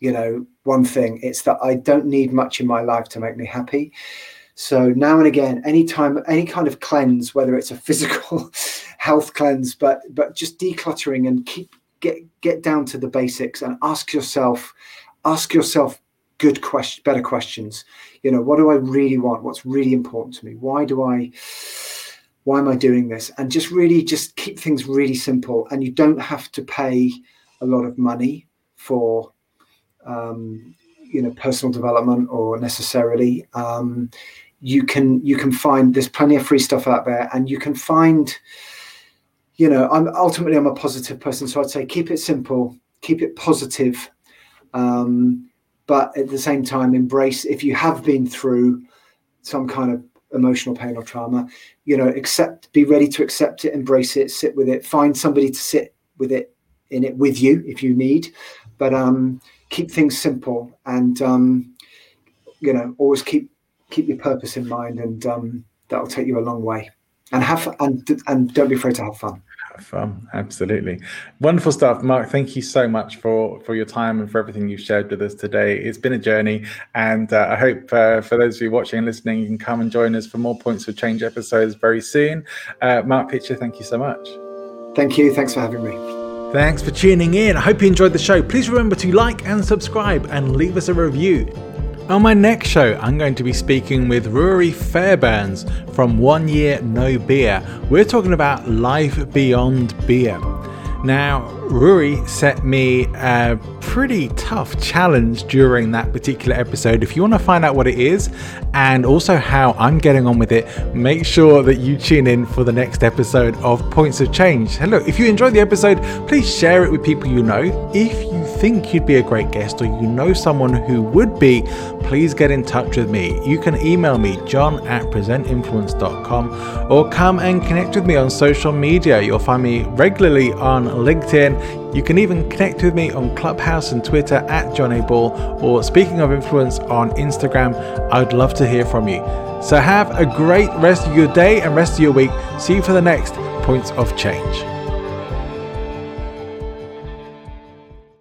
you know, one thing. It's that I don't need much in my life to make me happy. So now and again, anytime, any kind of cleanse, whether it's a physical health cleanse, but but just decluttering and keep get get down to the basics and ask yourself, ask yourself good question, better questions. You know, what do I really want? What's really important to me? Why do I? Why am I doing this? And just really just keep things really simple. And you don't have to pay a lot of money for um, you know personal development or necessarily um, you can you can find there's plenty of free stuff out there and you can find you know i'm ultimately i'm a positive person so i'd say keep it simple keep it positive um, but at the same time embrace if you have been through some kind of emotional pain or trauma you know accept be ready to accept it embrace it sit with it find somebody to sit with it in it with you if you need but um keep things simple and um you know always keep keep your purpose in mind, and um, that'll take you a long way. And have and and don't be afraid to have fun. Have fun, absolutely. Wonderful stuff, Mark. Thank you so much for for your time and for everything you've shared with us today. It's been a journey, and uh, I hope uh, for those of you watching and listening, you can come and join us for more Points of Change episodes very soon. Uh, Mark Pitcher, thank you so much. Thank you. Thanks for having me. Thanks for tuning in. I hope you enjoyed the show. Please remember to like and subscribe and leave us a review. On my next show, I'm going to be speaking with Ruari Fairbairns from One Year No Beer. We're talking about life beyond beer. Now, Ruari set me a pretty tough challenge during that particular episode. If you want to find out what it is and also how I'm getting on with it, make sure that you tune in for the next episode of Points of Change. Hello, if you enjoyed the episode, please share it with people you know. If you think you'd be a great guest or you know someone who would be, please get in touch with me. You can email me, john at presentinfluence.com, or come and connect with me on social media. You'll find me regularly on LinkedIn. You can even connect with me on Clubhouse and Twitter at John A. Ball, or speaking of influence on Instagram. I'd love to hear from you. So have a great rest of your day and rest of your week. See you for the next Points of Change.